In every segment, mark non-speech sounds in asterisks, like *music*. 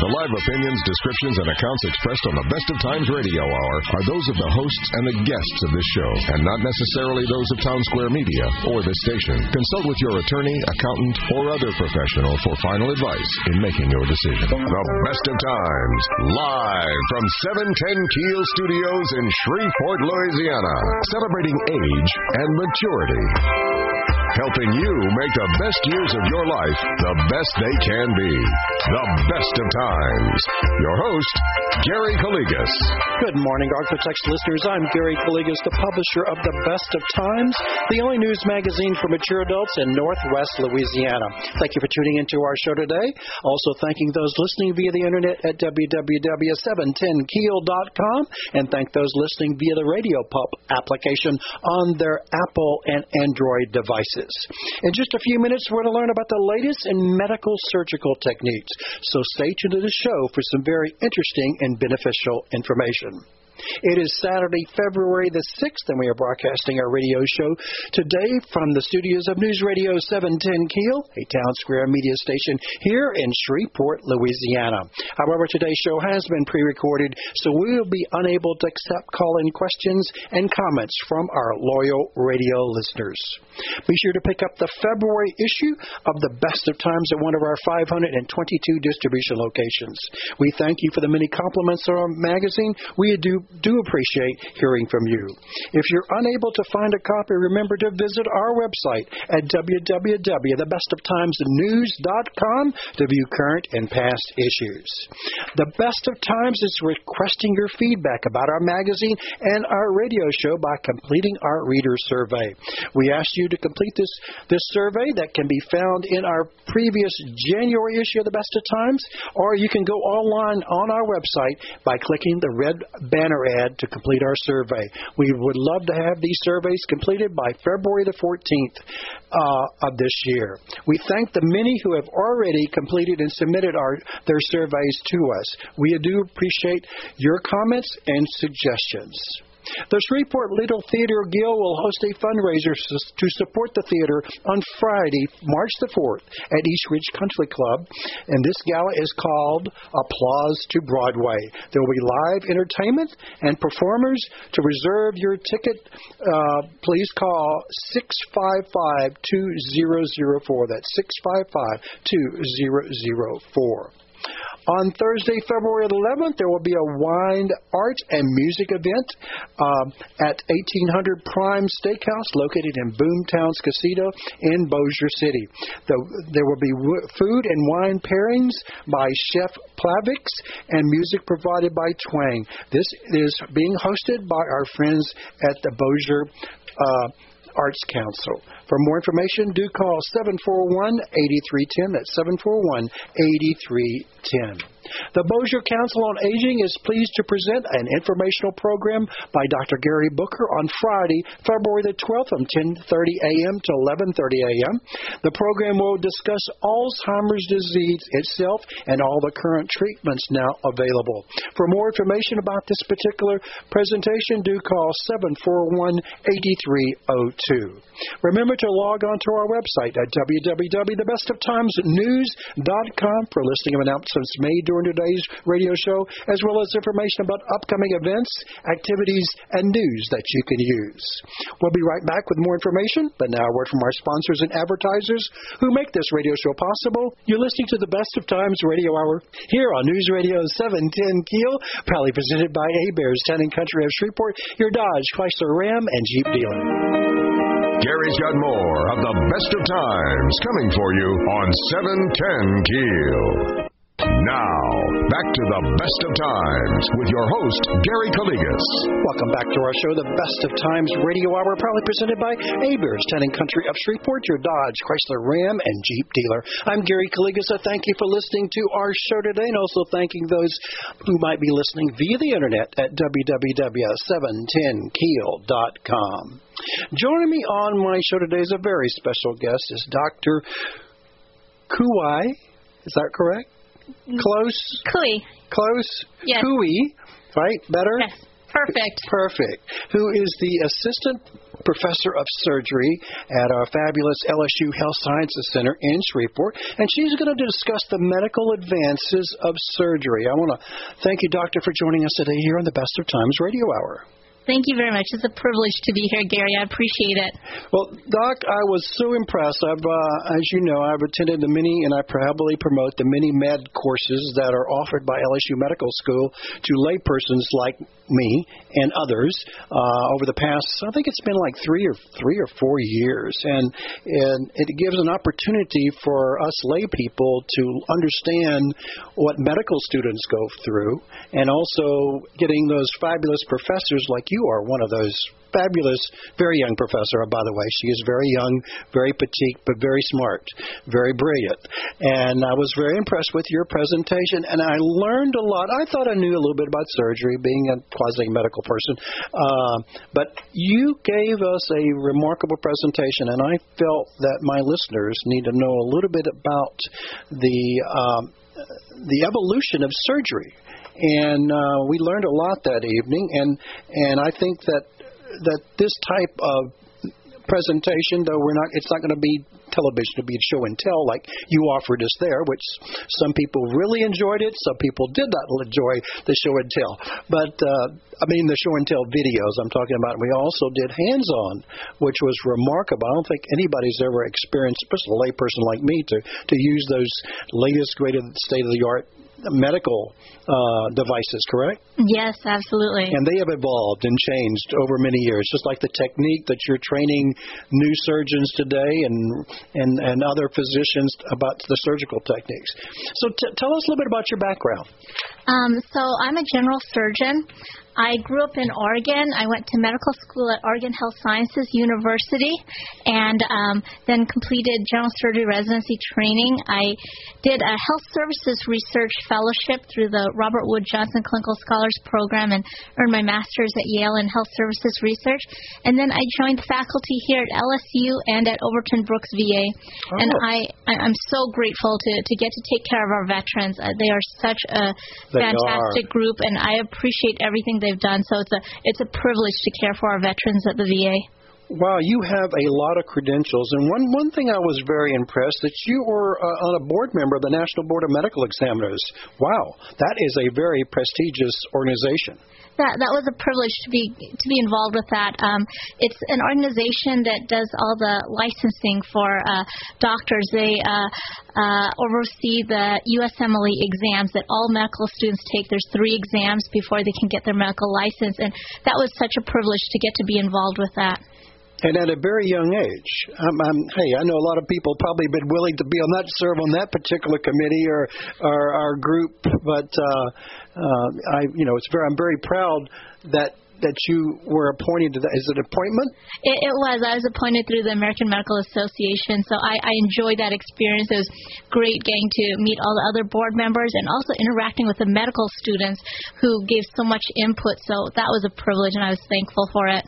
The live opinions, descriptions, and accounts expressed on the Best of Times Radio Hour are those of the hosts and the guests of this show, and not necessarily those of Town Square Media or this station. Consult with your attorney, accountant, or other professional for final advice in making your decision. The Best of Times, live from 710 Keel Studios in Shreveport, Louisiana, celebrating age and maturity helping you make the best years of your life the best they can be. The best of times. Your host, Gary Calligas. Good morning, ArkLaTex listeners. I'm Gary Calligas, the publisher of The Best of Times, the only news magazine for mature adults in Northwest Louisiana. Thank you for tuning into our show today. Also, thanking those listening via the internet at www.710keel.com and thank those listening via the RadioPup application on their Apple and Android devices. In just a few minutes, we're going to learn about the latest in medical surgical techniques. So stay tuned to the show for some very interesting and beneficial information. It is Saturday, February the 6th, and we are broadcasting our radio show today from the studios of News Radio 710 Keel, a town square media station here in Shreveport, Louisiana. However, today's show has been pre recorded, so we will be unable to accept call in questions and comments from our loyal radio listeners. Be sure to pick up the February issue of the Best of Times at one of our 522 distribution locations. We thank you for the many compliments on our magazine. We do do appreciate hearing from you. If you're unable to find a copy, remember to visit our website at www.thebestoftimesnews.com to view current and past issues. The Best of Times is requesting your feedback about our magazine and our radio show by completing our reader survey. We ask you to complete this, this survey that can be found in our previous January issue of the Best of Times, or you can go online on our website by clicking the red banner ad to complete our survey. We would love to have these surveys completed by February the 14th uh, of this year. We thank the many who have already completed and submitted our, their surveys to us. We do appreciate your comments and suggestions. The Shreveport Little Theater Guild will host a fundraiser to support the theater on Friday, March the 4th at East Ridge Country Club, and this gala is called Applause to Broadway. There will be live entertainment and performers. To reserve your ticket, uh, please call 655 2004. That's 655 2004. On Thursday, February 11th, there will be a wine, art, and music event um, at 1800 Prime Steakhouse, located in Boomtown's Casino in Bossier City. The, there will be w- food and wine pairings by Chef Plavix and music provided by Twang. This is being hosted by our friends at the Bossier. Uh, Arts Council. For more information, do call 741 8310. That's 741 8310. The Bossier Council on Aging is pleased to present an informational program by Dr. Gary Booker on Friday, February the 12th from 10:30 a.m. to 11:30 a.m. The program will discuss Alzheimer's disease itself and all the current treatments now available. For more information about this particular presentation, do call 741-8302. Remember to log on to our website at www.thebestoftimesnews.com for a listing of announcements made during today's radio show, as well as information about upcoming events, activities, and news that you can use. We'll be right back with more information, but now a word from our sponsors and advertisers who make this radio show possible. You're listening to the Best of Times Radio Hour here on News Radio 710 Keel, proudly presented by A Bears Town and Country of Shreveport, your Dodge, Chrysler, Ram, and Jeep dealer. Gary's got more of the best of times coming for you on 710 Keel. Now, back to the best of times with your host, Gary Calligas. Welcome back to our show, the Best of Times Radio Hour, proudly presented by Heberts, Town and Country of Shreveport, your Dodge, Chrysler, Ram, and Jeep dealer. I'm Gary Calligas. I thank you for listening to our show today and also thanking those who might be listening via the internet at www.710keel.com. Joining me on my show today is a very special guest, is Dr. Kuai. Is that correct? Close. Cooey. Close. Yes. Cooey. Right? Better? Yes. Perfect. Perfect. Who is the assistant professor of surgery at our fabulous LSU Health Sciences Center in Shreveport, and she's going to discuss the medical advances of surgery. I want to thank you, Doctor, for joining us today here on the Best of Times Radio Hour. Thank you very much. It's a privilege to be here, Gary. I appreciate it. Well, Doc, I was so impressed. I've, uh, as you know, I've attended the many, and I proudly promote the many med courses that are offered by LSU Medical School to laypersons like me and others uh, over the past. I think it's been like three or three or four years, and and it gives an opportunity for us lay people to understand what medical students go through, and also getting those fabulous professors like you are one of those fabulous, very young professor, by the way. She is very young, very petite, but very smart, very brilliant. And I was very impressed with your presentation, and I learned a lot. I thought I knew a little bit about surgery, being a quasi medical person, uh, but you gave us a remarkable presentation, and I felt that my listeners need to know a little bit about the um, the evolution of surgery and uh, we learned a lot that evening and and I think that that this type of presentation, though we're not, it's not going to be television to be show and tell like you offered us there, which some people really enjoyed it, some people did not enjoy the show and tell. But uh, I mean the show and tell videos I'm talking about. We also did hands-on, which was remarkable. I don't think anybody's ever experienced, especially a layperson like me, to to use those latest, greatest state-of-the-art medical uh, devices, correct? Yes, absolutely. And they have evolved and changed over many years, just like the technique that you're training new surgeons today and and, and other physicians about the surgical techniques. So t- tell us a little bit about your background. Um, so I'm a general surgeon. I grew up in Oregon. I went to medical school at Oregon Health Sciences University and um, then completed general surgery residency training. I did a health services research fellowship through the Robert Wood Johnson Clinical Scholars Program and earned my master's at Yale in health services research. And then I joined faculty here at LSU and at Overton Brooks VA. Oh. And I, I'm so grateful to, to get to take care of our veterans. Uh, they are such a they fantastic are. group, and I appreciate everything they they've done. So it's a it's a privilege to care for our veterans at the VA. Wow, you have a lot of credentials, and one one thing I was very impressed that you were uh, on a board member of the National Board of Medical Examiners. Wow, that is a very prestigious organization that that was a privilege to be to be involved with that. Um, it's an organization that does all the licensing for uh, doctors. They uh, uh, oversee the USMLE exams that all medical students take. There's three exams before they can get their medical license, and that was such a privilege to get to be involved with that and at a very young age. I'm, I'm, hey, I know a lot of people probably been willing to be on that serve on that particular committee or or our group, but uh, uh, I, you know, it's very I'm very proud that that you were appointed to that. Is it an appointment? It, it was. I was appointed through the American Medical Association, so I, I enjoyed that experience. It was great getting to meet all the other board members and also interacting with the medical students who gave so much input. So that was a privilege, and I was thankful for it.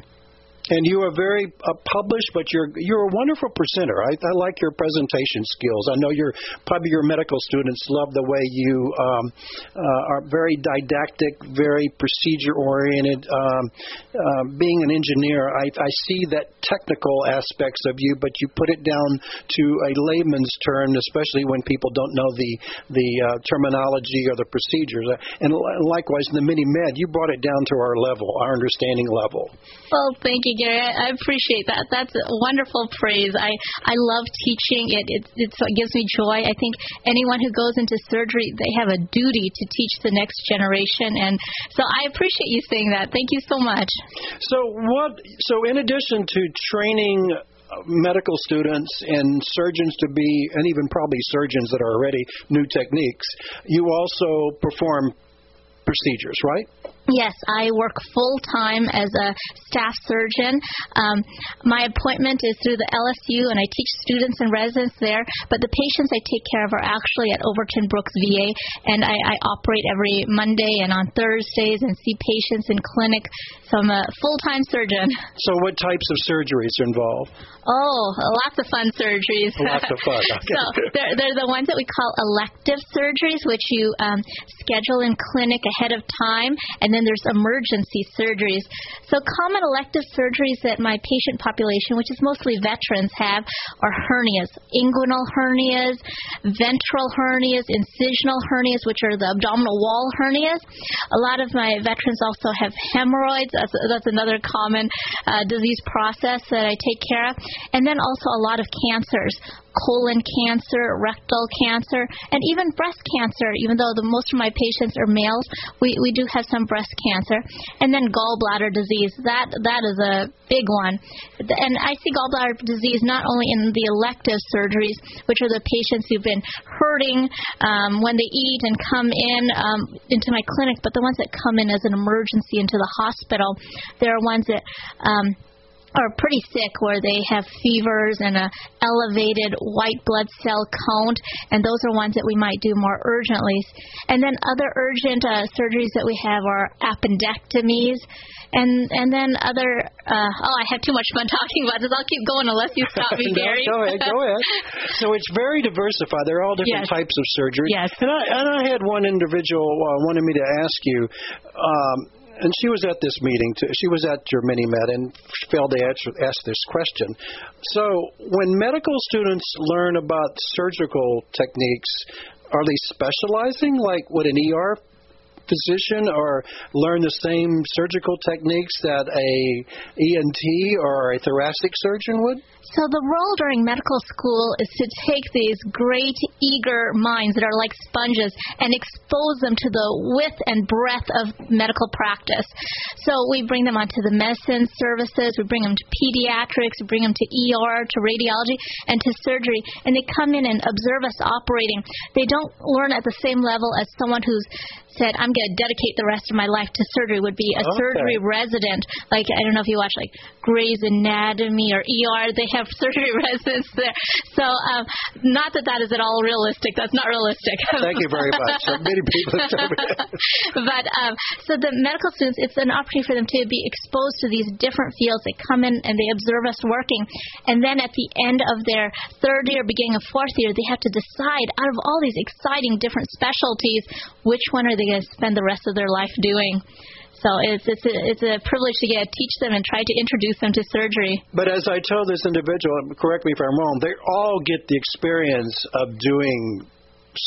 And you are very uh, published, but you're you're a wonderful presenter. I, I like your presentation skills. I know your probably your medical students love the way you um, uh, are very didactic, very procedure oriented. Um, uh, being an engineer, I, I see that technical aspects of you, but you put it down to a layman's term, especially when people don't know the the uh, terminology or the procedures. And likewise, in the mini med, you brought it down to our level, our understanding level. Well, thank you Gary. I appreciate that. That's a wonderful praise. I I love teaching. It it it's, it gives me joy. I think anyone who goes into surgery, they have a duty to teach the next generation, and so I appreciate you saying that. Thank you so much. So what? So in addition to training uh, medical students and surgeons to be, and even probably surgeons that are already new techniques, you also perform procedures, right? Yes, I work full time as a staff surgeon. Um, my appointment is through the LSU, and I teach students and residents there. But the patients I take care of are actually at Overton Brooks VA, and I, I operate every Monday and on Thursdays and see patients in clinic. So I'm a full time surgeon. So, what types of surgeries are involved? Oh, lots of fun surgeries. Lots of fun. *laughs* Okay. so they're, they're the ones that we call elective surgeries, which you um, schedule in clinic ahead of time, and and then there's emergency surgeries. So common elective surgeries that my patient population, which is mostly veterans, have are hernias, inguinal hernias, ventral hernias, incisional hernias, which are the abdominal wall hernias. A lot of my veterans also have hemorrhoids. That's, that's another common uh, disease process that I take care of. And then also a lot of cancers colon cancer, rectal cancer, and even breast cancer. Even though the most of my patients are males, we, we do have some breast cancer, and then gallbladder disease. That that is a big one, and I see gallbladder disease not only in the elective surgeries, which are the patients who've been hurting um, when they eat and come in um, into my clinic, but the ones that come in as an emergency into the hospital. There are ones that um, are pretty sick where they have fevers and a elevated white blood cell count and those are ones that we might do more urgently. And then other urgent uh, surgeries that we have are appendectomies and and then other uh, oh I have too much fun *laughs* talking about this. I'll keep going unless you stop me *laughs* no, Gary go ahead go ahead. *laughs* So it's very diversified. There are all different yes. types of surgery. Yes. And I and I had one individual uh, wanted me to ask you um, and she was at this meeting. Too. She was at your mini med and failed to answer, ask this question. So, when medical students learn about surgical techniques, are they specializing like what an ER physician or learn the same surgical techniques that a ENT or a thoracic surgeon would? So the role during medical school is to take these great, eager minds that are like sponges and expose them to the width and breadth of medical practice. So we bring them onto the medicine services, we bring them to pediatrics, we bring them to ER, to radiology, and to surgery, and they come in and observe us operating. They don't learn at the same level as someone who's said, I'm going to dedicate the rest of my life to surgery would be a okay. surgery resident. Like, I don't know if you watch like Grey's Anatomy or ER, they have *laughs* surgery *laughs* residents there. So, um, not that that is at all realistic. That's not realistic. *laughs* Thank you very much. Many people But, um, so the medical students, it's an opportunity for them to be exposed to these different fields. They come in and they observe us working. And then at the end of their third year, beginning of fourth year, they have to decide out of all these exciting different specialties, which one are they they going to spend the rest of their life doing. So it's it's a, it's a privilege to get to teach them and try to introduce them to surgery. But as I told this individual, correct me if I'm wrong, they all get the experience of doing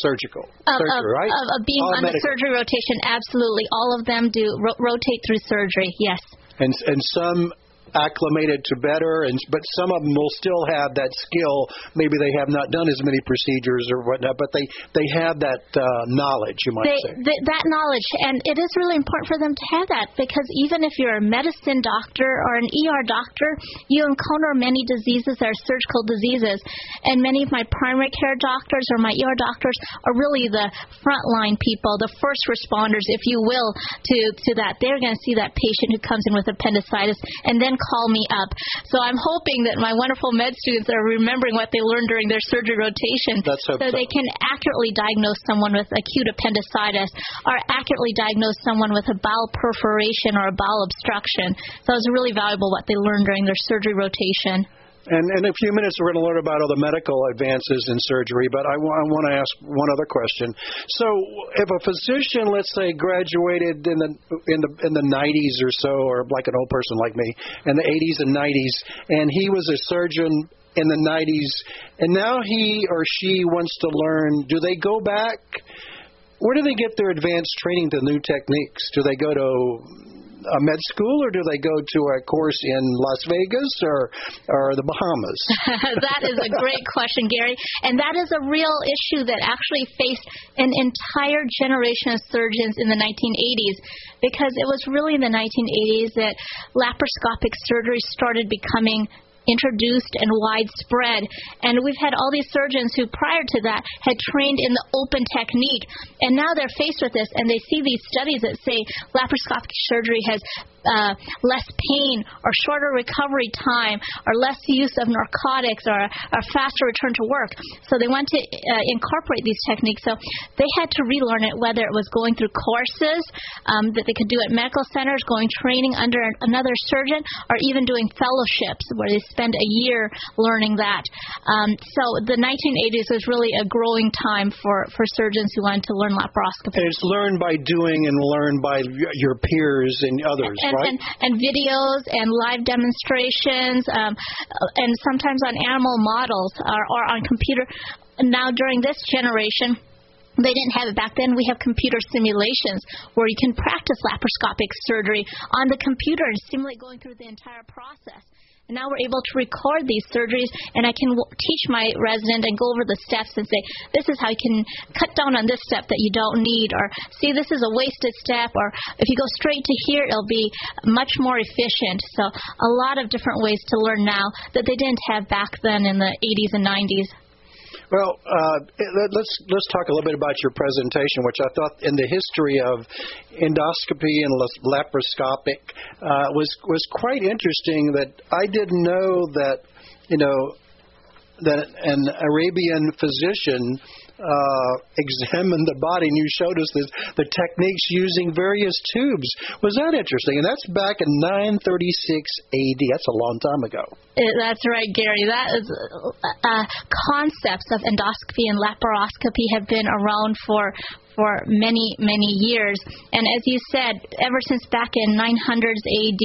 surgical of, surgery, of, right? Of, of being all on medical. the surgery rotation, absolutely. All of them do ro- rotate through surgery. Yes. And and some acclimated to better, and but some of them will still have that skill. Maybe they have not done as many procedures or whatnot, but they they have that uh, knowledge. You might they, say they, that knowledge, and it is really important for them to have that because even if you're a medicine doctor or an ER doctor, you encounter many diseases that are surgical diseases, and many of my primary care doctors or my ER doctors are really the frontline people, the first responders, if you will, to to that. They're going to see that patient who comes in with appendicitis and then call me up. So I'm hoping that my wonderful med students are remembering what they learned during their surgery rotation so, so they can accurately diagnose someone with acute appendicitis or accurately diagnose someone with a bowel perforation or a bowel obstruction. So it's really valuable what they learned during their surgery rotation. And in a few minutes, we're going to learn about all the medical advances in surgery. But I, w- I want to ask one other question. So, if a physician, let's say, graduated in the in the in the 90s or so, or like an old person like me, in the 80s and 90s, and he was a surgeon in the 90s, and now he or she wants to learn, do they go back? Where do they get their advanced training to new techniques? Do they go to a med school, or do they go to a course in Las Vegas or or the Bahamas? *laughs* that is a great question, Gary, and that is a real issue that actually faced an entire generation of surgeons in the 1980s because it was really in the 1980s that laparoscopic surgery started becoming introduced and widespread. And we've had all these surgeons who, prior to that, had trained in the open technique. And now they're faced with this and they see these studies that say laparoscopic surgery has uh, less pain or shorter recovery time or less use of narcotics or a faster return to work. So they want to uh, incorporate these techniques. So they had to relearn it, whether it was going through courses um, that they could do at medical centers, going training under another surgeon, or even doing fellowships where they spend a year learning that. Um, so the 1980s was really a growing time for, for surgeons who wanted to learn laparoscopy. And it's learned by doing and learned by your peers and others, and, right? And, and, videos and live demonstrations, um, and sometimes on animal models or, or on computer. Now, during this generation, they didn't have it back then. We have computer simulations where you can practice laparoscopic surgery on the computer and simulate going through the entire process. And now we're able to record these surgeries, and I can w- teach my resident and go over the steps and say, this is how you can cut down on this step that you don't need, or see, this is a wasted step, or if you go straight to here, it'll be much more efficient. So, a lot of different ways to learn now that they didn't have back then in the 80s and 90s. Well, uh, let's let's talk a little bit about your presentation, which I thought in the history of endoscopy and laparoscopic uh, was was quite interesting. That I didn't know that you know that an Arabian physician uh, examined the body, and you showed us the, the techniques using various tubes. Was that interesting? And that's back in 936 AD. That's a long time ago. It, that's right, Gary. That is uh, uh, concepts of endoscopy and laparoscopy have been around for for many, many years. And as you said, ever since back in 900s AD,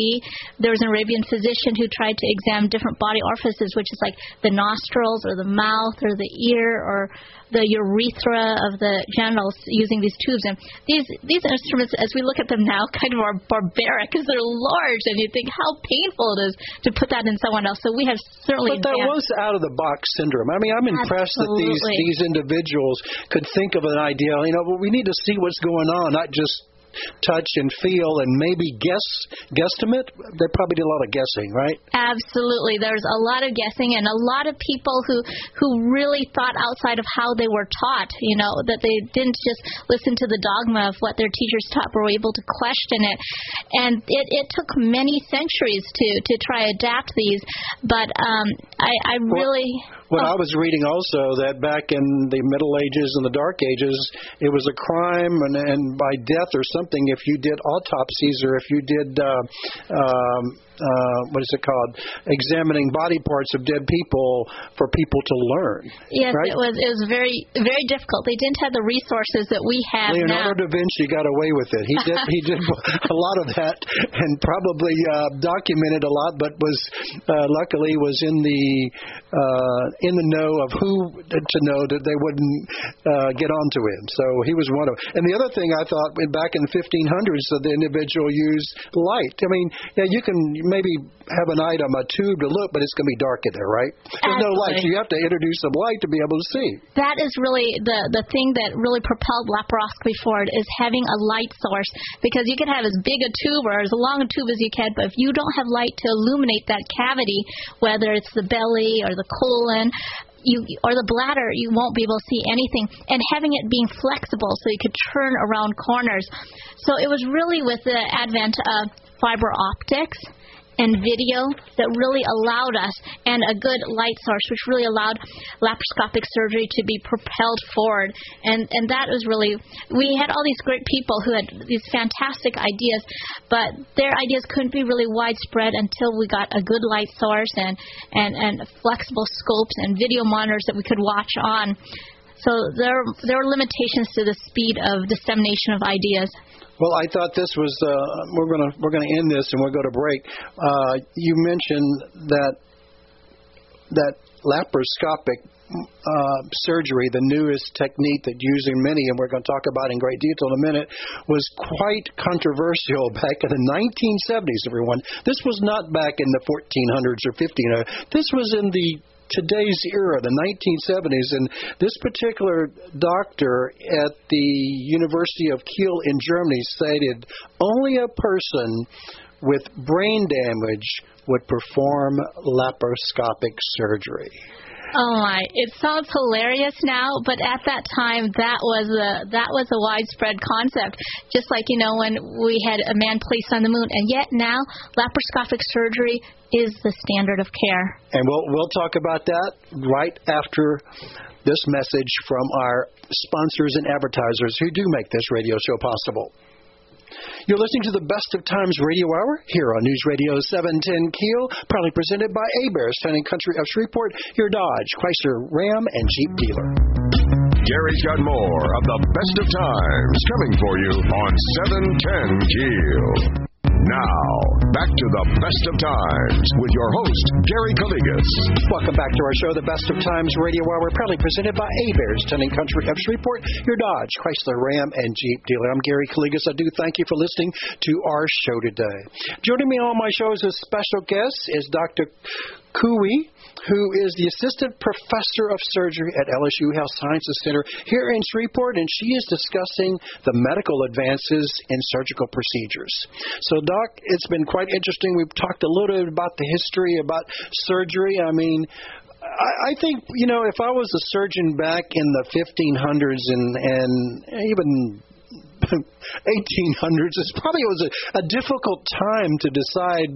there was an Arabian physician who tried to examine different body orifices, which is like the nostrils or the mouth or the ear or the urethra of the genitals using these tubes. And these these instruments, as we look at them now, *laughs* kind of are barbaric because they're large, and you think how painful it is to put that in someone else. So we have certainly. But that was out of the box syndrome. I mean, I'm impressed Absolutely. that these these individuals could think of an idea. You know, we need to see what's going on, not just touch and feel and maybe guess guesstimate? They probably did a lot of guessing right? Absolutely. There's a lot of guessing and a lot of people who who really thought outside of how they were taught you know that they didn't just listen to the dogma of what their teachers taught but were able to question it. And it it took many centuries to to try adapt these. But um i i really well, well, I was reading also that back in the Middle Ages and the Dark Ages, it was a crime and, and by death or something if you did autopsies or if you did uh, um, uh, what is it called? Examining body parts of dead people for people to learn. Yes, right? it was. It was very very difficult. They didn't have the resources that we have Leonardo now. da Vinci got away with it. He did he *laughs* did a lot of that and probably uh, documented a lot, but was uh, luckily was in the uh, in the know of who to know that they wouldn't uh, get onto him. So he was one of. And the other thing I thought back in the 1500s, that the individual used light. I mean, yeah, you can maybe have an item, a tube to look, but it's going to be dark in there, right? There's no light, so you have to introduce some light to be able to see. That is really the the thing that really propelled laparoscopy forward is having a light source because you can have as big a tube or as long a tube as you can, but if you don't have light to illuminate that cavity, whether it's the belly or the colon, you or the bladder, you won't be able to see anything. And having it being flexible so you could turn around corners. So it was really with the advent of fiber optics and video that really allowed us, and a good light source, which really allowed laparoscopic surgery to be propelled forward. And and that was really we had all these great people who had these fantastic ideas, but their ideas couldn't be really widespread until we got a good light source and and and flexible scopes and video monitors that we could watch on. So there there are limitations to the speed of dissemination of ideas. Well, I thought this was uh, we're gonna we're gonna end this and we'll go to break. Uh, you mentioned that that laparoscopic uh, surgery, the newest technique that using many, and we're going to talk about in great detail in a minute, was quite controversial *laughs* back in the 1970s. Everyone, this was not back in the 1400s or 1500s. This was in the today's era, the 1970s, and this particular doctor at the University of Kiel in Germany stated only a person with brain damage would perform laparoscopic surgery. Oh my! It sounds hilarious now, but at that time, that was a that was a widespread concept. Just like you know when we had a man placed on the moon, and yet now laparoscopic surgery is the standard of care. And we'll we'll talk about that right after this message from our sponsors and advertisers who do make this radio show possible. You're listening to the Best of Times Radio Hour here on News Radio 710 Keel, proudly presented by Heberts, Town Country of Shreveport, your Dodge, Chrysler, Ram, and Jeep dealer. Gary's got more of the Best of Times coming for you on 710 Keel. Now, back to the best of times with your host, Gary Calligas. Welcome back to our show, The Best of Times Radio Hour, We're proudly presented by A Bears, and Country of Shreveport, your Dodge, Chrysler, Ram, and Jeep dealer. I'm Gary Calligas. I do thank you for listening to our show today. Joining me on my show as a special guest is Dr. Kuy who is the assistant professor of surgery at LSU Health Sciences Center here in Shreveport, and she is discussing the medical advances in surgical procedures. So, Doc, it's been quite interesting. We've talked a little bit about the history about surgery. I mean, I, think you know if I was a surgeon back in the 1500s and and even 1800s. It's probably it was a, a difficult time to decide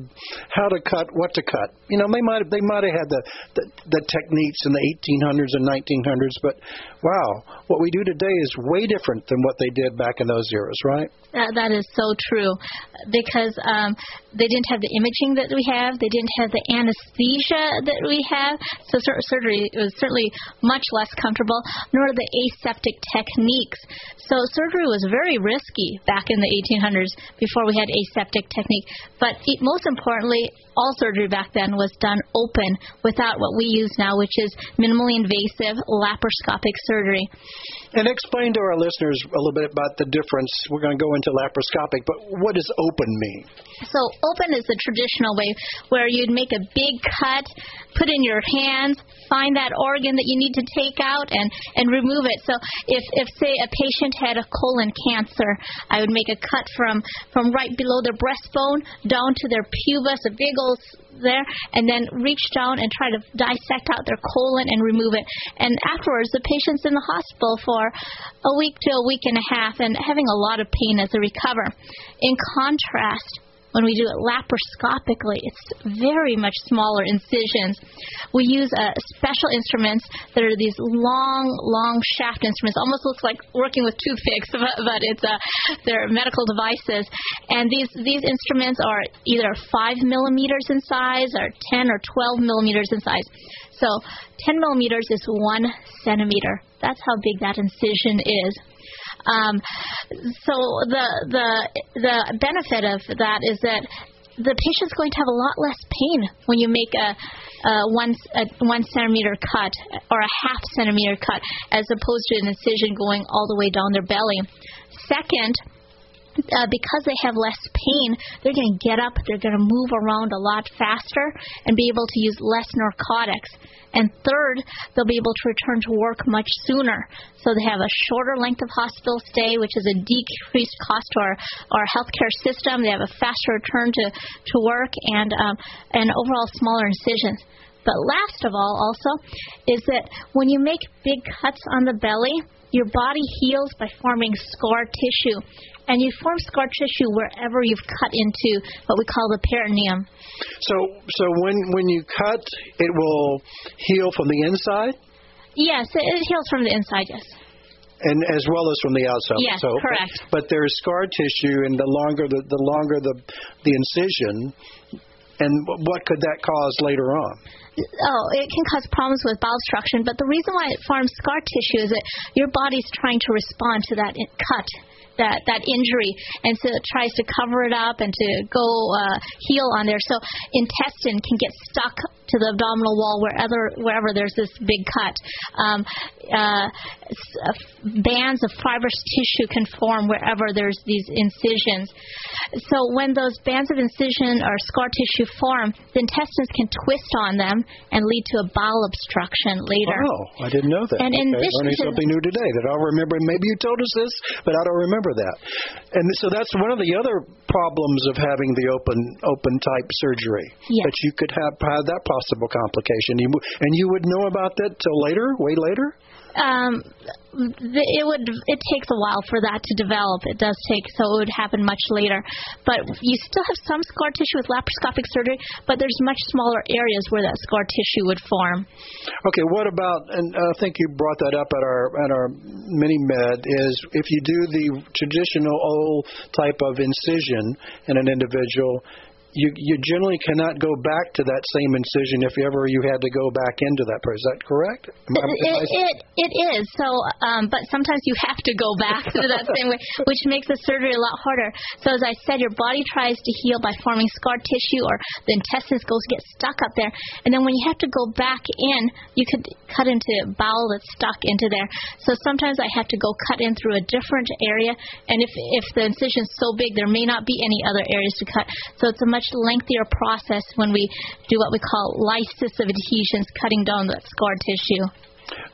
how to cut, what to cut. You know, they might have, they might have had the, the the techniques in the 1800s and 1900s, but wow, what we do today is way different than what they did back in those eras, right? That, that is so true, because um, they didn't have the imaging that we have, they didn't have the anesthesia that we have, so sur- surgery was certainly much less comfortable, nor the aseptic techniques. So surgery was very risky back in the 1800s before we had aseptic technique. But most importantly, all surgery back then was done open without what we use now, which is minimally invasive laparoscopic surgery. And explain to our listeners a little bit about the difference. We're going to go into laparoscopic, but what does open mean? So, open is the traditional way where you'd make a big cut, put in your hands, find that organ that you need to take out, and, and remove it. So, if, if, say, a patient had a colon cancer, I would make a cut from, from right below their breastbone down to their pubis, a big old there and then reach down and try to dissect out their colon and remove it. And afterwards, the patient's in the hospital for a week to a week and a half and having a lot of pain as they recover. In contrast, when we do it laparoscopically, it's very much smaller incisions. We use uh, special instruments that are these long, long shaft instruments. Almost looks like working with toothpicks, *laughs* but, but it's uh, they're medical devices. And these these instruments are either five millimeters in size or 10 or 12 millimeters in size. So 10 millimeters is one centimeter. That's how big that incision is. Um, so the the the benefit of that is that the patient's going to have a lot less pain when you make a, a one a one centimeter cut or a half centimeter cut as opposed to an incision going all the way down their belly. Second, uh, because they have less pain, they're going to get up, they're going to move around a lot faster, and be able to use less narcotics. And third, they'll be able to return to work much sooner. So they have a shorter length of hospital stay, which is a decreased cost to our, our healthcare system. They have a faster return to, to work and, um, and overall smaller incisions. But last of all, also, is that when you make big cuts on the belly, your body heals by forming scar tissue and you form scar tissue wherever you've cut into what we call the peritoneum. So, so when when you cut, it will heal from the inside. Yes, it heals from the inside. Yes. And as well as from the outside. Yes, so, correct. But, but there's scar tissue, and the longer the the longer the the incision, and what could that cause later on? Oh, it can cause problems with bowel obstruction, but the reason why it forms scar tissue is that your body's trying to respond to that cut that that injury, and so it tries to cover it up and to go uh, heal on there. So intestine can get stuck to the abdominal wall wherever wherever there's this big cut. Um, uh, uh, bands of fibrous tissue can form wherever there's these incisions. So when those bands of incision or scar tissue form, the intestines can twist on them and lead to a bowel obstruction later. Oh, I didn't know that. And in okay. addition learning something new today that I'll remember. Maybe you told us this, but I don't remember that. And so that's one of the other problems of having the open open type surgery. Yes. That you could have have that possible complication. You, and you would know about that till later, way later um, it would it takes a while for that to develop. It does take so it would happen much later. But you still have some scar tissue with laparoscopic surgery, but there's much smaller areas where that scar tissue would form. Okay, what about? And I think you brought that up at our at our mini med is if you do the traditional old type of incision in an individual, you you generally cannot go back to that same incision if ever you had to go back into that part. Is that correct? It, it, it, it is. So, um, but sometimes you have to go back to that same way, *laughs* which makes the surgery a lot harder. So, as I said, your body tries to heal by forming scar tissue, or the intestines goes get stuck up there, and then when you have to go back in, you could cut into a bowel that's stuck into there. So sometimes I have to go cut in through a different area, and if if the incision is so big, there may not be any other areas to cut. So it's a much much lengthier process when we do what we call lysis of adhesions, cutting down that scar tissue.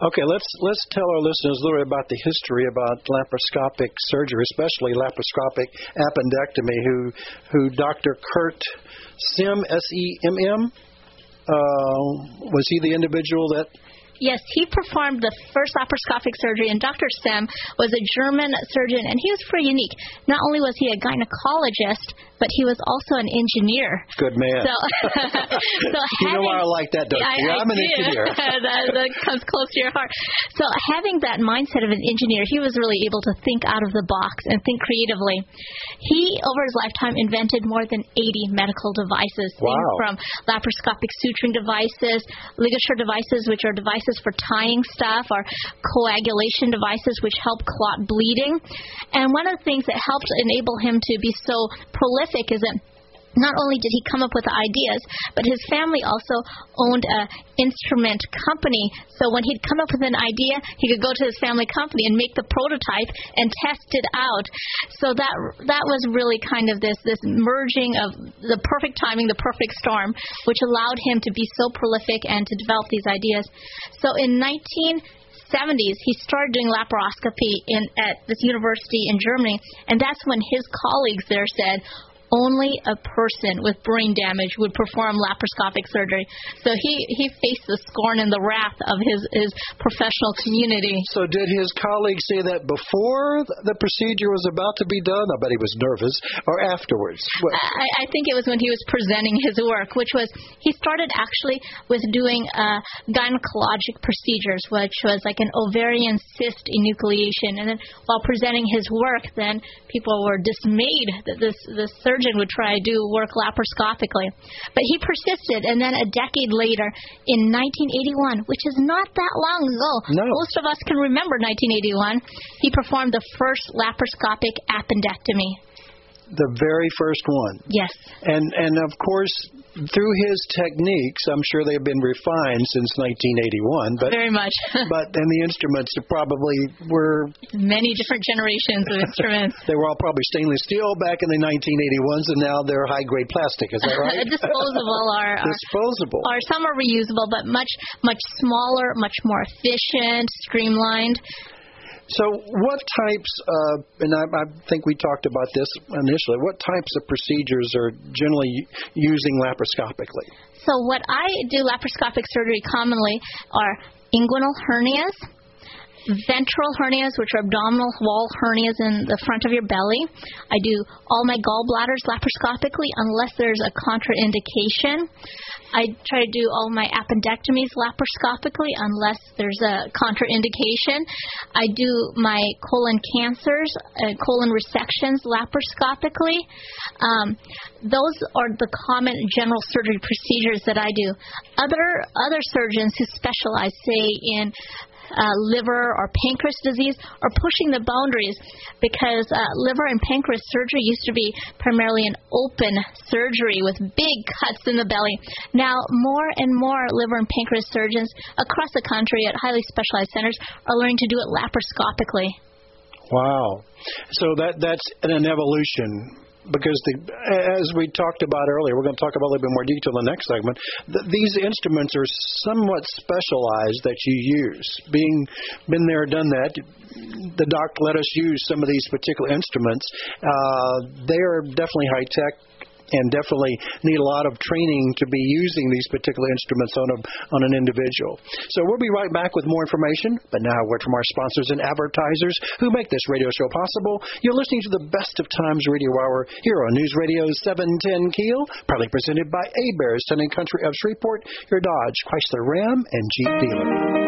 Okay, let's let's tell our listeners a little bit about the history about laparoscopic surgery, especially laparoscopic appendectomy. Who who Dr. Kurt Semm S E M M uh, was he the individual that Yes, he performed the first laparoscopic surgery, and Dr. Semm was a German surgeon, and he was pretty unique. Not only was he a gynecologist, but he was also an engineer. Good man. So, *laughs* so *laughs* you know why I like that, don't you? I, am an engineer. *laughs* that, that comes close to your heart. So having that mindset of an engineer, he was really able to think out of the box and think creatively. He, over his lifetime, invented more than 80 medical devices, wow. things from laparoscopic suturing devices, ligature devices, which are devices devices for tying stuff or coagulation devices which help clot bleeding. And one of the things that helped enable him to be so prolific is that not only did he come up with the ideas, but his family also owned a instrument company. So when he'd come up with an idea, he could go to his family company and make the prototype and test it out. So that that was really kind of this this merging of the perfect timing, the perfect storm, which allowed him to be so prolific and to develop these ideas. So in 19 70s, he started doing laparoscopy in at this university in Germany, and that's when his colleagues there said, only a person with brain damage would perform laparoscopic surgery. So he, he faced the scorn and the wrath of his, his professional community. So did his colleagues say that before the procedure was about to be done? I bet he was nervous. Or afterwards? I, I think it was when he was presenting his work, which was he started actually with doing uh, gynecologic procedures, which was like an ovarian cyst enucleation. And then while presenting his work, then people were dismayed that this, this surgery surgeon would try to do work laparoscopically. But he persisted, and then a decade later, in 1981, which is not that long ago, no. most of us can remember 1981, he performed the first laparoscopic appendectomy. The very first one. Yes. And and of course, through his techniques, I'm sure they've been refined since 1981. But very much. *laughs* but and the instruments probably were many different generations of instruments. *laughs* they were all probably stainless steel back in the 1981s, and now they're high grade plastic. Is that right? *laughs* disposable are, are disposable. Are some are reusable, but much much smaller, much more efficient, streamlined. So, what types of, and I, I, think we talked about this initially, what types of procedures are generally using laparoscopically? So, what I do laparoscopic surgery commonly are inguinal hernias, ventral hernias, which are abdominal wall hernias in the front of your belly. I do all my gallbladders laparoscopically unless there's a contraindication. I try to do all my appendectomies laparoscopically unless there's a contraindication. I do my colon cancers, uh, colon resections laparoscopically. Um, those are the common general surgery procedures that I do. Other other surgeons who specialize, say in uh, liver or pancreas disease are pushing the boundaries because uh, liver and pancreas surgery used to be primarily an open surgery with big cuts in the belly. Now, more and more liver and pancreas surgeons across the country at highly specialized centers are learning to do it laparoscopically. Wow. So that that's an evolution because the, as we talked about earlier, we're going to talk about a little bit more detail in the next segment. The, these instruments are somewhat specialized that you use. Being been there, done that, the doc let us use some of these particular instruments. Uh, they are definitely high tech and definitely need a lot of training to be using these particular instruments on a on an individual. So we'll be right back with more information. But now a word from our sponsors and advertisers who make this radio show possible. You're listening to the Best of Times Radio Hour here on News Radio 710 Keel, proudly presented by A Bears, and Country of Shreveport, your Dodge, Chrysler Ram, and Jeep dealer.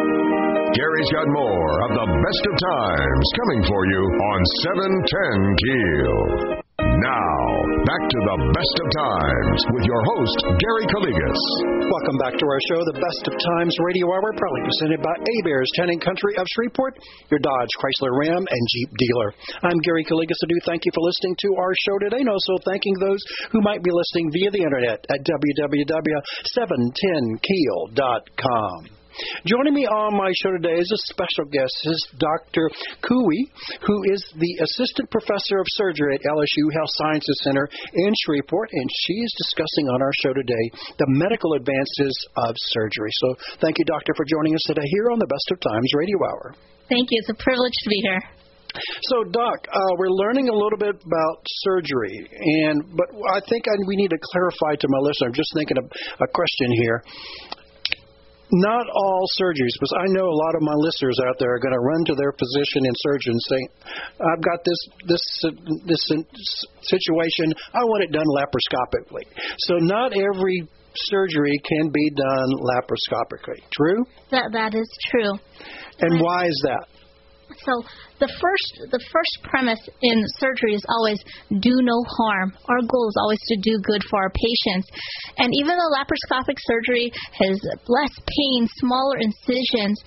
Gary's got more of the best of times coming for you on 710 Keel. Now, back to the best of times with your host, Gary Calligas. Welcome back to our show, the Best of Times Radio Hour, proudly presented by Heberts, Town and Country of Shreveport, your Dodge, Chrysler Ram, and Jeep dealer. I'm Gary Calligas. I do thank you for listening to our show today, and also thanking those who might be listening via the internet at www.710keel.com. Joining me on my show today is a special guest, is Dr. Kuy, who is the Assistant Professor of Surgery at LSU Health Sciences Center in Shreveport, and she is discussing on our show today the medical advances of surgery. So thank you, Doctor, for joining us today here on the Best of Times Radio Hour. Thank you. It's a privilege to be here. So, Doc, uh, we're learning a little bit about surgery, and but I think I, we need to clarify to my listener. I'm just thinking of a question here not all surgeries, because I know a lot of my listeners out there are going to run to their physician and surgeon saying, "I've got this this this situation. I want it done laparoscopically." So not every surgery can be done laparoscopically. True? That that is true. And why is that? So the first the first premise in surgery is always do no harm. Our goal is always to do good for our patients. And even though laparoscopic surgery has less pain, smaller incisions,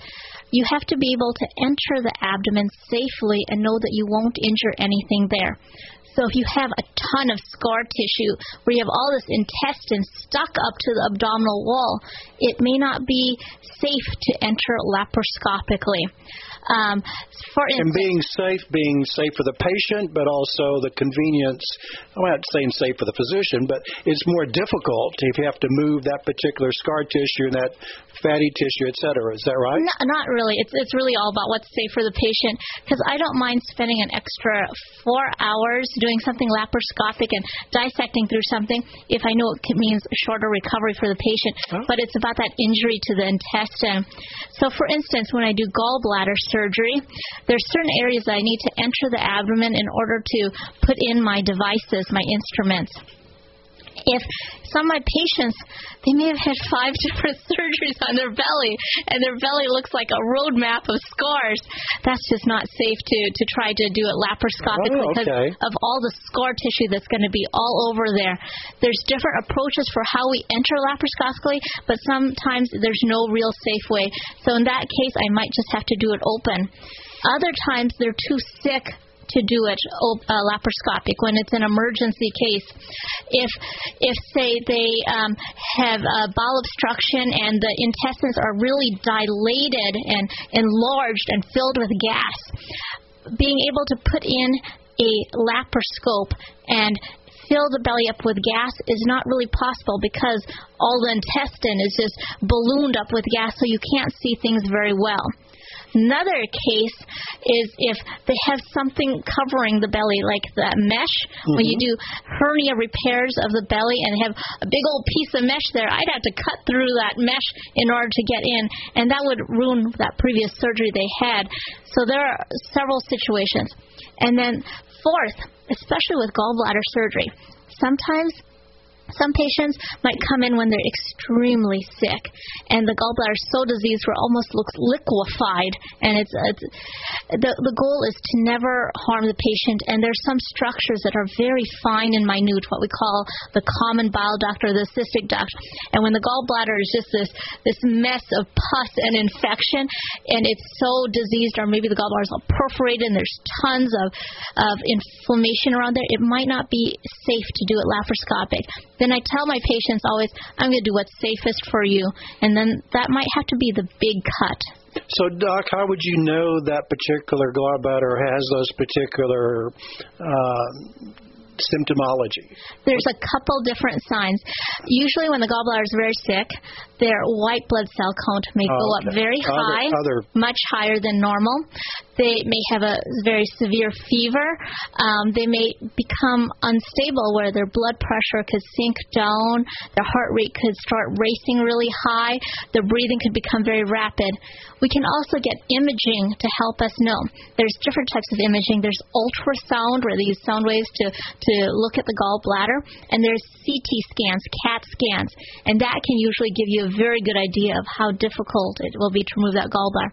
you have to be able to enter the abdomen safely and know that you won't injure anything there. So if you have a ton of scar tissue where you have all this intestine stuck up to the abdominal wall, it may not be safe to enter laparoscopically. Um, for instance, and being safe, being safe for the patient, but also the convenience. I'm not saying safe for the physician, but it's more difficult if you have to move that particular scar tissue and that fatty tissue, et cetera. Is that right? No, not really. It's it's really all about what's safe for the patient. Because I don't mind spending an extra four hours doing something laparoscopic and dissecting through something if I know it means shorter recovery for the patient. Oh. But it's about that injury to the intestine. So, for instance, when I do gallbladder surgery surgery, there's certain areas that I need to enter the abdomen in order to put in my devices, my instruments if some of my patients they may have had five *laughs* different surgeries on their belly and their belly looks like a road map of scars. That's just not safe to to try to do it laparoscopically oh, okay. because of all the scar tissue that's going to be all over there. There's different approaches for how we enter laparoscopically but sometimes there's no real safe way. So in that case i might just have to do it open. Other times they're too sick to do it uh, laparoscopic when it's an emergency case. If, if say they um, have a bowel obstruction and the intestines are really dilated and enlarged and filled with gas, being able to put in a laparoscope and fill the belly up with gas is not really possible because all the intestine is just ballooned up with gas, so you can't see things very well. Another case is if they have something covering the belly, like the mesh. Mm-hmm. When you mm-hmm. do hernia repairs of the belly and have a big old piece of mesh there, I'd have to cut through that mesh in order to get in, and that would ruin that previous surgery they had. So there are several situations. And then, fourth, especially with gallbladder surgery, sometimes some patients might come in when they're extremely sick, and the gallbladder is so diseased where it almost looks liquefied. And it's, it's the the goal is to never harm the patient. And there's some structures that are very fine and minute, what we call the common bile duct or the cystic duct. And when the gallbladder is just this this mess of pus and infection, and it's so diseased, or maybe the gallbladder is all perforated, and there's tons of of inflammation around there, it might not be safe to do it laparoscopic then I tell my patients always, I'm going to do what's safest for you. And then that might have to be the big cut. So, Doc, how would you know that particular gallbladder has those particular uh, symptomology? There's a couple different signs. Usually, when the gallbladder is very sick, their white blood cell count may oh, go okay. up very high, other, other... much higher than normal. They may have a very severe fever. Um, they may become unstable where their blood pressure could sink down, their heart rate could start racing really high, their breathing could become very rapid. We can also get imaging to help us know. There's different types of imaging. There's ultrasound, where they use sound waves to, to look at the gallbladder, and there's CT scans, CAT scans, and that can usually give you a very good idea of how difficult it will be to remove that gallbladder.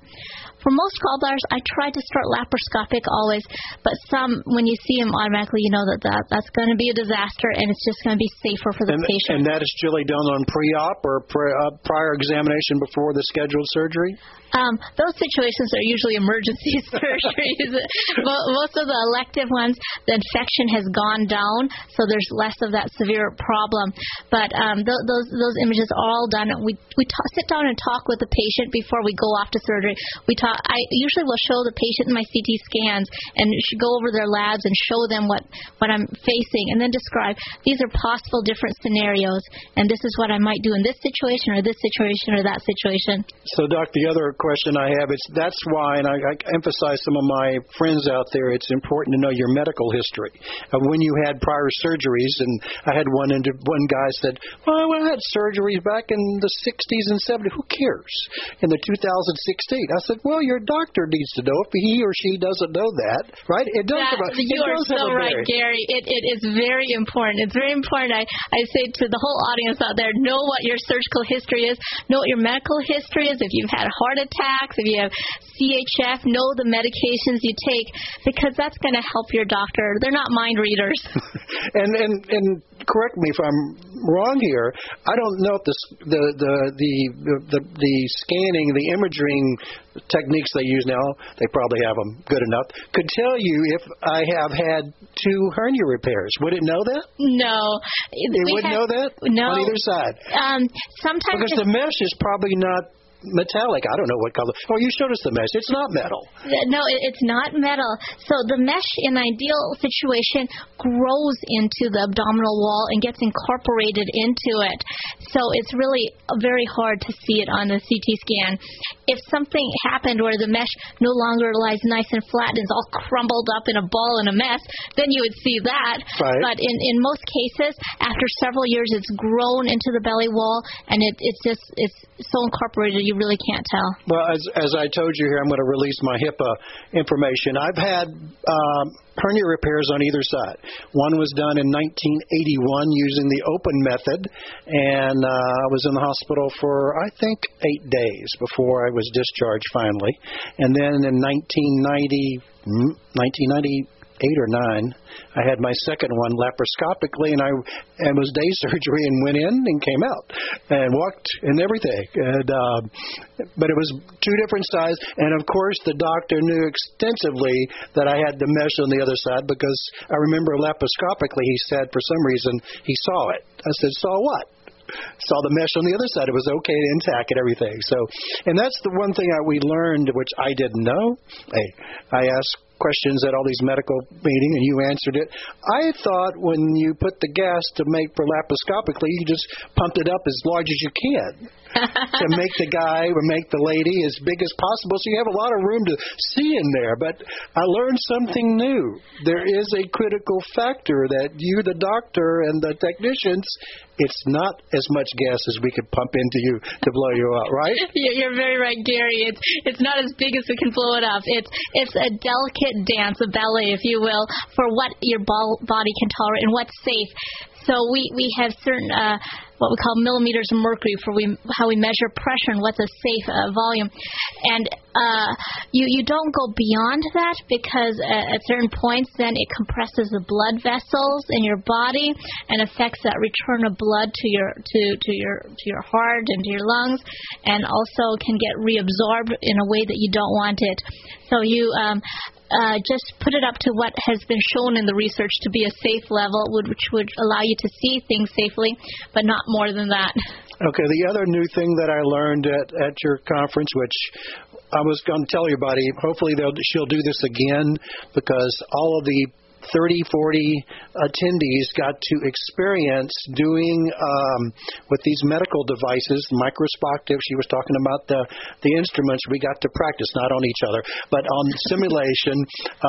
For most gallbladders, I try to start laparoscopic always, but some, when you see them automatically, you know that, that that's going to be a disaster and it's just going to be safer for the and, patient. And that is generally done on pre-op or pre, uh, prior examination before the scheduled surgery? Um, those situations are usually emergency *laughs* surgeries. Most of the elective ones, the infection has gone down, so there's less of that severe problem. But um, th- those those images are all done. We we t- sit down and talk with the patient before we go off to surgery. We talk. I usually will show the patient my CT scans and go over their labs and show them what what I'm facing, and then describe these are possible different scenarios, and this is what I might do in this situation or this situation or that situation. So, Doc, the other question I have. is that's why, and I, I emphasize some of my friends out there. It's important to know your medical history of when you had prior surgeries. And I had one and one guy said, "Well, I had surgeries back in the 60s and 70s. Who cares?" In the 2016, I said, "Well, your doctor needs to know if he or she doesn't know that, right? It does. That, have a, you are so right. Gary. It it is very important. It's very important. I I say to the whole audience out there, know what your surgical history is. Know what your medical history is. If you've had heart attacks, if you have CHF, know the medications you take because that's going to help your doctor. They're not mind readers. *laughs* and and and correct me if I'm wrong here. I don't know if the the the the the, the scanning, the imaging techniques they use now, they probably have them good enough, could tell you if I have had two hernia repairs. Would it know that? No. It would have, know that no. on either side. Um, sometimes because the mesh is probably not metallic. I don't know what color. Oh, you showed us the mesh. It's not metal. No, it's not metal. So the mesh in an ideal situation grows into the abdominal wall and gets incorporated into it. So it's really very hard to see it on the CT scan. If something happened where the mesh no longer lies nice and flat and is all crumbled up in a ball and a mess, then you would see that. Right. But in, in most cases, after several years, it's grown into the belly wall and it, it's just it's so incorporated you really can't tell. Well, as as I told you here, I'm going to release my HIPAA information. I've had um, hernia repairs on either side. One was done in 1981 using the open method, and uh, I was in the hospital for I think eight days before I was discharged finally. And then in 1990, 1990 eight or nine. I had my second one laparoscopically, and I and was day *laughs* surgery and went in and came out and walked and everything. And uh, but it was two different sides, and of course the doctor knew extensively that I had the mesh on the other side because I remember laparoscopically he said for some reason he saw it. I said saw what? saw the mesh on the other side. It was okay and intact and everything. So, and that's the one thing that we learned, which I didn't know. Hey, I asked questions at all these medical meetings, and you answered it. I thought when you put the gas to make for laparoscopically, you just pumped it up as large as you can to make the guy or make the lady as big as possible, so you have a lot of room to see in there. But I learned something new. There is a critical factor that you, the doctor, and the technicians, it's not as much gas as we could pump into you to blow you out, right? *laughs* You're very right, Gary. It's it's not as big as we can blow it up. It's it's a delicate dance, a ballet, if you will, for what your body can tolerate and what's safe. So we we have certain uh, what we call millimeters of mercury for we how we measure pressure and what's a safe uh, volume, and uh, you you don't go beyond that because at, certain points then it compresses the blood vessels in your body and affects that return of blood to your to to your to your heart and to your lungs, and also can get reabsorbed in a way that you don't want it. So you um, uh, just put it up to what has been shown in the research to be a safe level, which would allow you to see things safely, but not more than that. Okay, the other new thing that I learned at, at your conference, which I was going to tell everybody. Hopefully, they'll she'll do this again because all of the 30, 40 attendees got to experience doing um, with these medical devices, microscopic. She was talking about the the instruments. We got to practice not on each other, but on simulation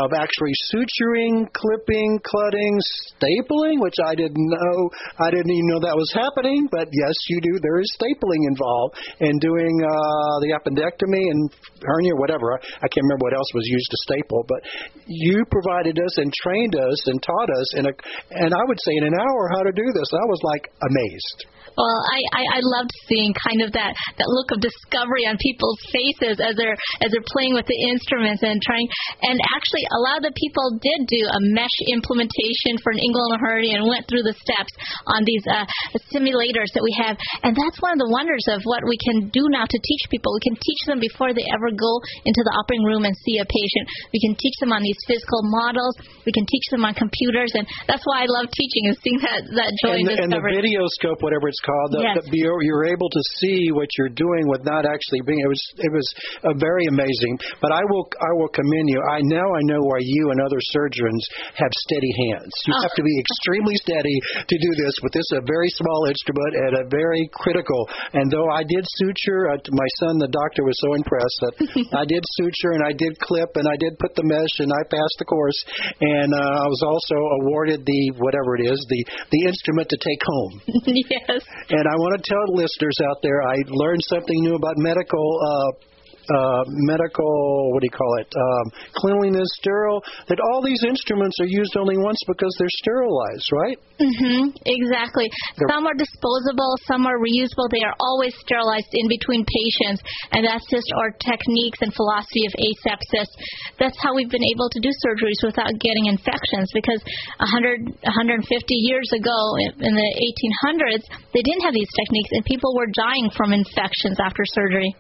of actually suturing, clipping, cutting, stapling, which I didn't know. I didn't even know that was happening. But yes, you do. There is stapling involved in doing uh, the appendectomy and hernia, whatever. I can't remember what else was used to staple, but you provided us and trained trained us and taught us in a, and I would say in an hour how to do this. I was like amazed. Well, I, I I loved seeing kind of that that look of discovery on people's faces as they're as they're playing with the instruments and trying. And actually, a lot of the people did do a mesh implementation for an inguinal hernia and went through the steps on these uh, simulators that we have. And that's one of the wonders of what we can do now to teach people. We can teach them before they ever go into the operating room and see a patient. We can teach them on these physical models. We can teach them on computers, and that's why I love teaching is seeing that that joy and the, and the video scope, whatever it's called. The, yes. the, you're, you're able to see what you're doing with not actually being. It was it was uh, very amazing. But I will I will commend you. I now I know why you and other surgeons have steady hands. You oh. have to be extremely steady to do this. But this is a very small instrument and a very critical. And though I did suture, uh, my son, the doctor, was so impressed that *laughs* I did suture and I did clip and I did put the mesh and I passed the course. And uh, I was also awarded the whatever it is the the instrument to take home. *laughs* yes. And I want to tell listeners out there, I learned something new about medical uh, uh, medical, what do you call it, um, cleanliness, sterile, that all these instruments are used only once because they're sterilized, right? Mm-hmm, exactly. They're some are disposable, some are reusable. They are always sterilized in between patients, and that's just our techniques and philosophy of asepsis. That's how we've been able to do surgeries without getting infections because 100, 150 years ago in the 1800s, they didn't have these techniques, and people were dying from infections after surgery.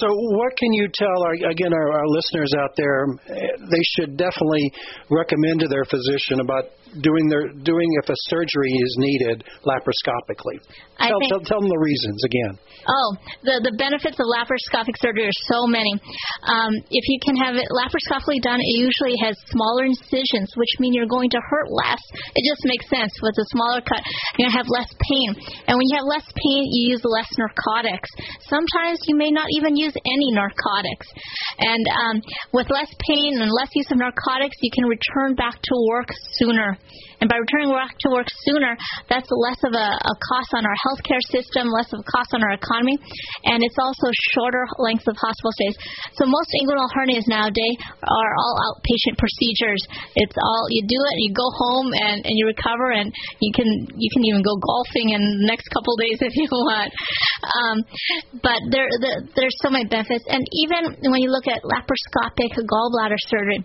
So, what can you tell our, again our, our listeners out there? Eh, they should definitely recommend to their physician about doing their doing if a surgery is needed laparoscopically. Tell, tell, tell them the reasons again. Oh, the the benefits of laparoscopic surgery are so many. Um, if you can have it laparoscopically done, it usually has smaller incisions, which mean you're going to hurt less. It just makes sense with a smaller cut. You're gonna have less pain, and when you have less pain, you use less narcotics. Sometimes you may not even use any narcotics, and um, with less pain and less use of narcotics, you can return back to work sooner. And by returning back to work sooner, that's less of a, a cost on our healthcare system, less of a cost on our economy, and it's also shorter lengths of hospital stays. So most inguinal hernias nowadays are all outpatient procedures. It's all you do it, you go home and, and you recover, and you can you can even go golfing in the next couple of days *laughs* if you want. Um, but there, there there's so many benefits, and even when you look at laparoscopic gallbladder surgery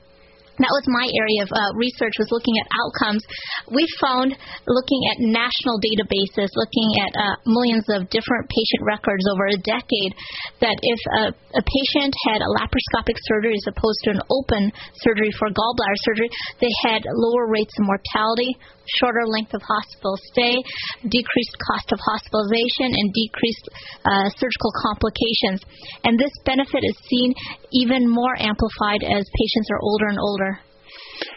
that was my area of uh, research was looking at outcomes. We found looking at national databases, looking at uh, millions of different patient records over a decade, that if a, a patient had a laparoscopic surgery as opposed to an open surgery for gallbladder surgery, they had lower rates of mortality, shorter length of hospital stay, decreased cost of hospitalization, and decreased uh, surgical complications. And this benefit is seen even more amplified as patients are older and older.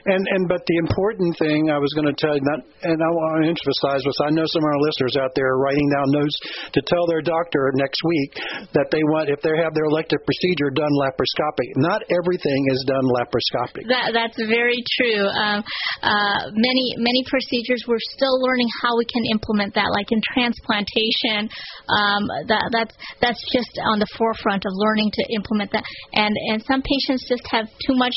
And and but the important thing I was going to tell you that, and I want to emphasize was I know some of our listeners out there are writing down notes to tell their doctor next week that they want if they have their elective procedure done laparoscopic. Not everything is done laparoscopic. That that's very true. Um, uh, many many procedures we're still learning how we can implement that, like in transplantation. Um, that that's that's just on the forefront of learning to implement that. And and some patients just have too much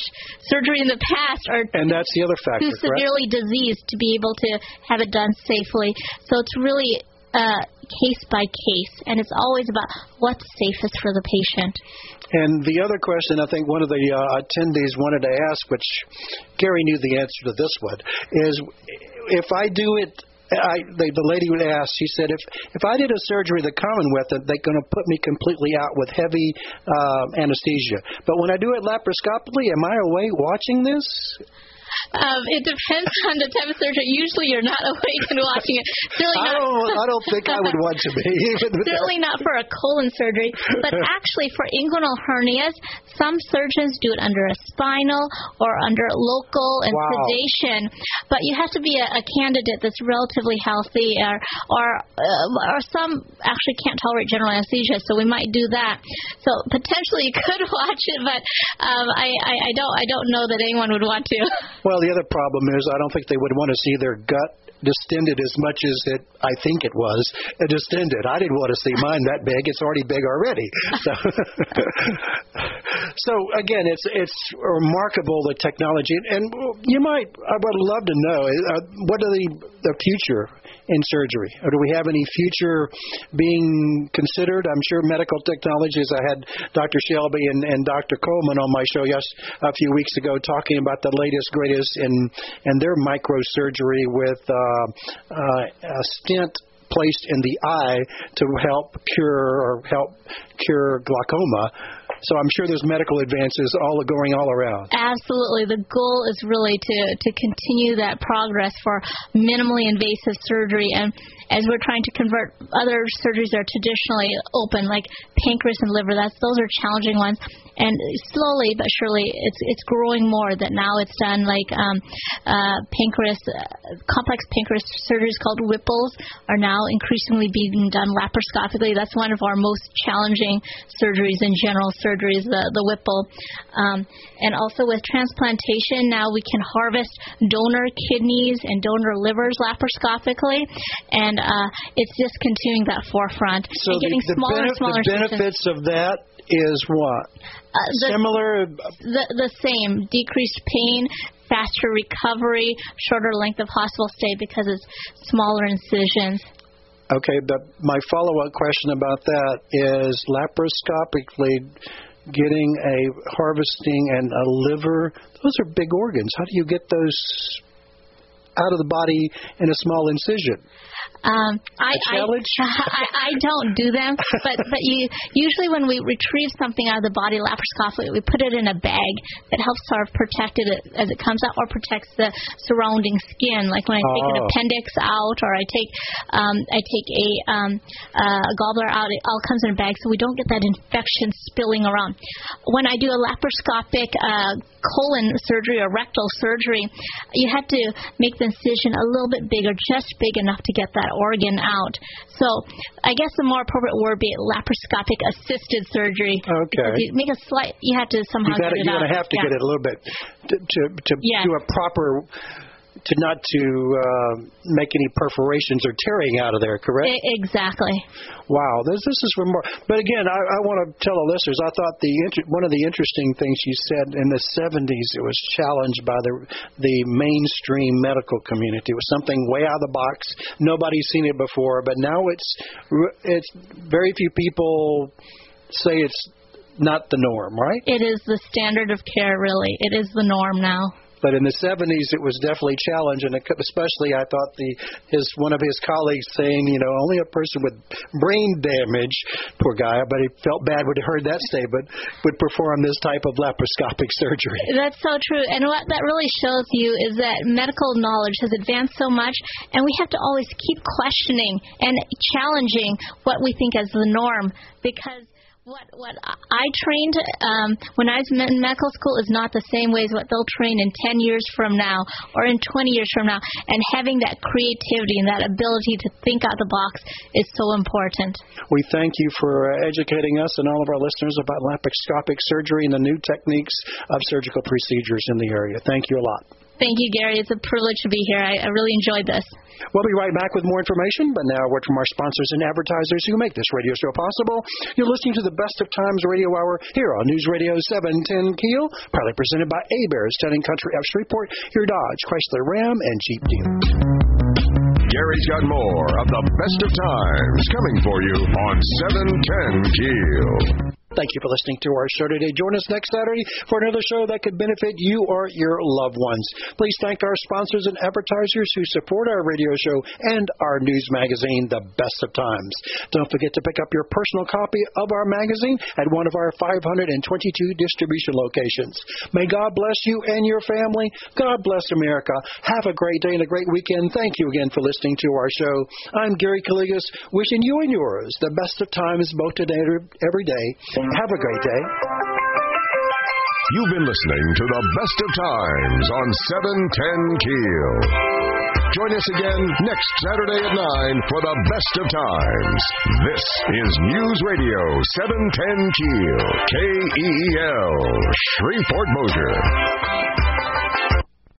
surgery in the past or and that's the other factor. Too severely correct? diseased to be able to have it done safely. So it's really uh, case by case, and it's always about what's safest for the patient. And the other question I think one of the uh, attendees wanted to ask, which Gary knew the answer to this one, is if I do it I, the, the lady would ask. She said, "If if I did a surgery the common method, they're going to put me completely out with heavy uh, anesthesia. But when I do it laparoscopically, am I awake watching this?" Um, it depends on the type of surgery. Usually, you're not *laughs* awake and watching it. Certainly not. I don't. I don't think I would want to be. *laughs* certainly not for a colon surgery, but *laughs* actually for inguinal hernias, some surgeons do it under a spinal or under local and wow. sedation. But you have to be a, a candidate that's relatively healthy, or or uh, or some actually can't tolerate general anesthesia, so we might do that. So potentially you could watch it, but um, I, I I don't I don't know that anyone would want to. Well, the other problem is I don't think they would want to see their gut distended as much as it I think it was distended. I didn't want to see mine that big. It's already big already. *laughs* So, *laughs* so again, it's it's remarkable the technology, and you might I would love to know uh, what are the the future in surgery? Or do we have any future being considered? I'm sure medical technologies. I had Dr. Shelby and, and Dr. Coleman on my show yes a few weeks ago talking about the latest greatest in in their microsurgery with uh, uh, Uh, uh, a stent placed in the eye to help cure or help cure glaucoma so I'm sure there's medical advances all going all around. Absolutely. The goal is really to to continue that progress for minimally invasive surgery and as we're trying to convert other surgeries that are traditionally open, like pancreas and liver. That's those are challenging ones, and slowly but surely, it's it's growing more. That now it's done like um, uh, pancreas, uh, complex pancreas surgeries called Whipples are now increasingly being done laparoscopically. That's one of our most challenging surgeries in general surgeries, the the Whipple, um, and also with transplantation. Now we can harvest donor kidneys and donor livers laparoscopically, and uh, it's just continuing that forefront so and getting the, the smaller and smaller. The benefits of that is what? Uh, the, Similar. The the same. Decreased pain, faster recovery, shorter length of hospital stay because it's smaller incisions. Okay, but my follow-up question about that is laparoscopically getting a harvesting and a liver. Those are big organs. How do you get those out of the body in a small incision? Um, I, I, *laughs* I I don't do them, but but you usually when we retrieve something out of the body laparoscopically, we put it in a bag that helps sort of protect it as it comes out, or protects the surrounding skin. Like when I take oh. an appendix out, or I take um, I take a um, uh, gallbladder out, it all comes in a bag, so we don't get that infection spilling around. When I do a laparoscopic uh, colon surgery or rectal surgery, you have to make the incision a little bit bigger, just big enough to get that organ out. So I guess the more appropriate word would be laparoscopic assisted surgery. Okay. You make a slight. You have to somehow you gotta, get it you're out. Gonna have to yeah. get it a little bit to to, to yes. do a proper to not to uh, make any perforations or tearing out of there, correct? Exactly. Wow, this this is remarkable. But again, I, I want to tell the listeners, I thought the inter- one of the interesting things you said in the 70s, it was challenged by the the mainstream medical community. It was something way out of the box. Nobody's seen it before, but now it's it's very few people say it's not the norm, right? It is the standard of care, really. It is the norm now. But in the 70s, it was definitely challenging, especially I thought the his one of his colleagues saying, you know, only a person with brain damage, poor guy, but he felt bad when he heard that statement, would perform this type of laparoscopic *laughs* surgery. That's so true, and what that really shows you is that medical knowledge has advanced so much, and we have to always keep questioning and challenging what we think as the norm because what what I trained um, when I was in medical school is not the same way as what they'll train in 10 years from now or in 20 years from now. And having that creativity and that ability to think out the box is so important. We thank you for educating us and all of our listeners about laparoscopic surgery and the new techniques of surgical procedures in the area. Thank you a lot. Thank you, Gary. It's a privilege to be here. I, I really enjoyed this. We'll be right back with more information, but now a word from our sponsors and advertisers who make this radio show possible. You're listening to the Best of Times Radio Hour here on News Radio 710 Keel, proudly presented by Heberts, Town Country of Shreveport, your Dodge, Chrysler, Ram, and Jeep dealer. Gary's got more of the best of times coming for you on 710 Keel. Thank you for listening to our show today. Join us next Saturday for another show that could benefit you or your loved ones. Please thank our sponsors and advertisers who support our radio show and our news magazine, The Best of Times. Don't forget to pick up your personal copy of our magazine at one of our 522 distribution locations. May God bless you and your family. God bless America. Have a great day and a great weekend. Thank you again for listening to our show. I'm Gary Calligas, wishing you and yours the best of times both today and every day. Have a great day. You've been listening to the best of times on 710 Keel. Join us again next Saturday at 9 for the best of times. This is News Radio 710 Keel, K E E L, Shreveport Bossier.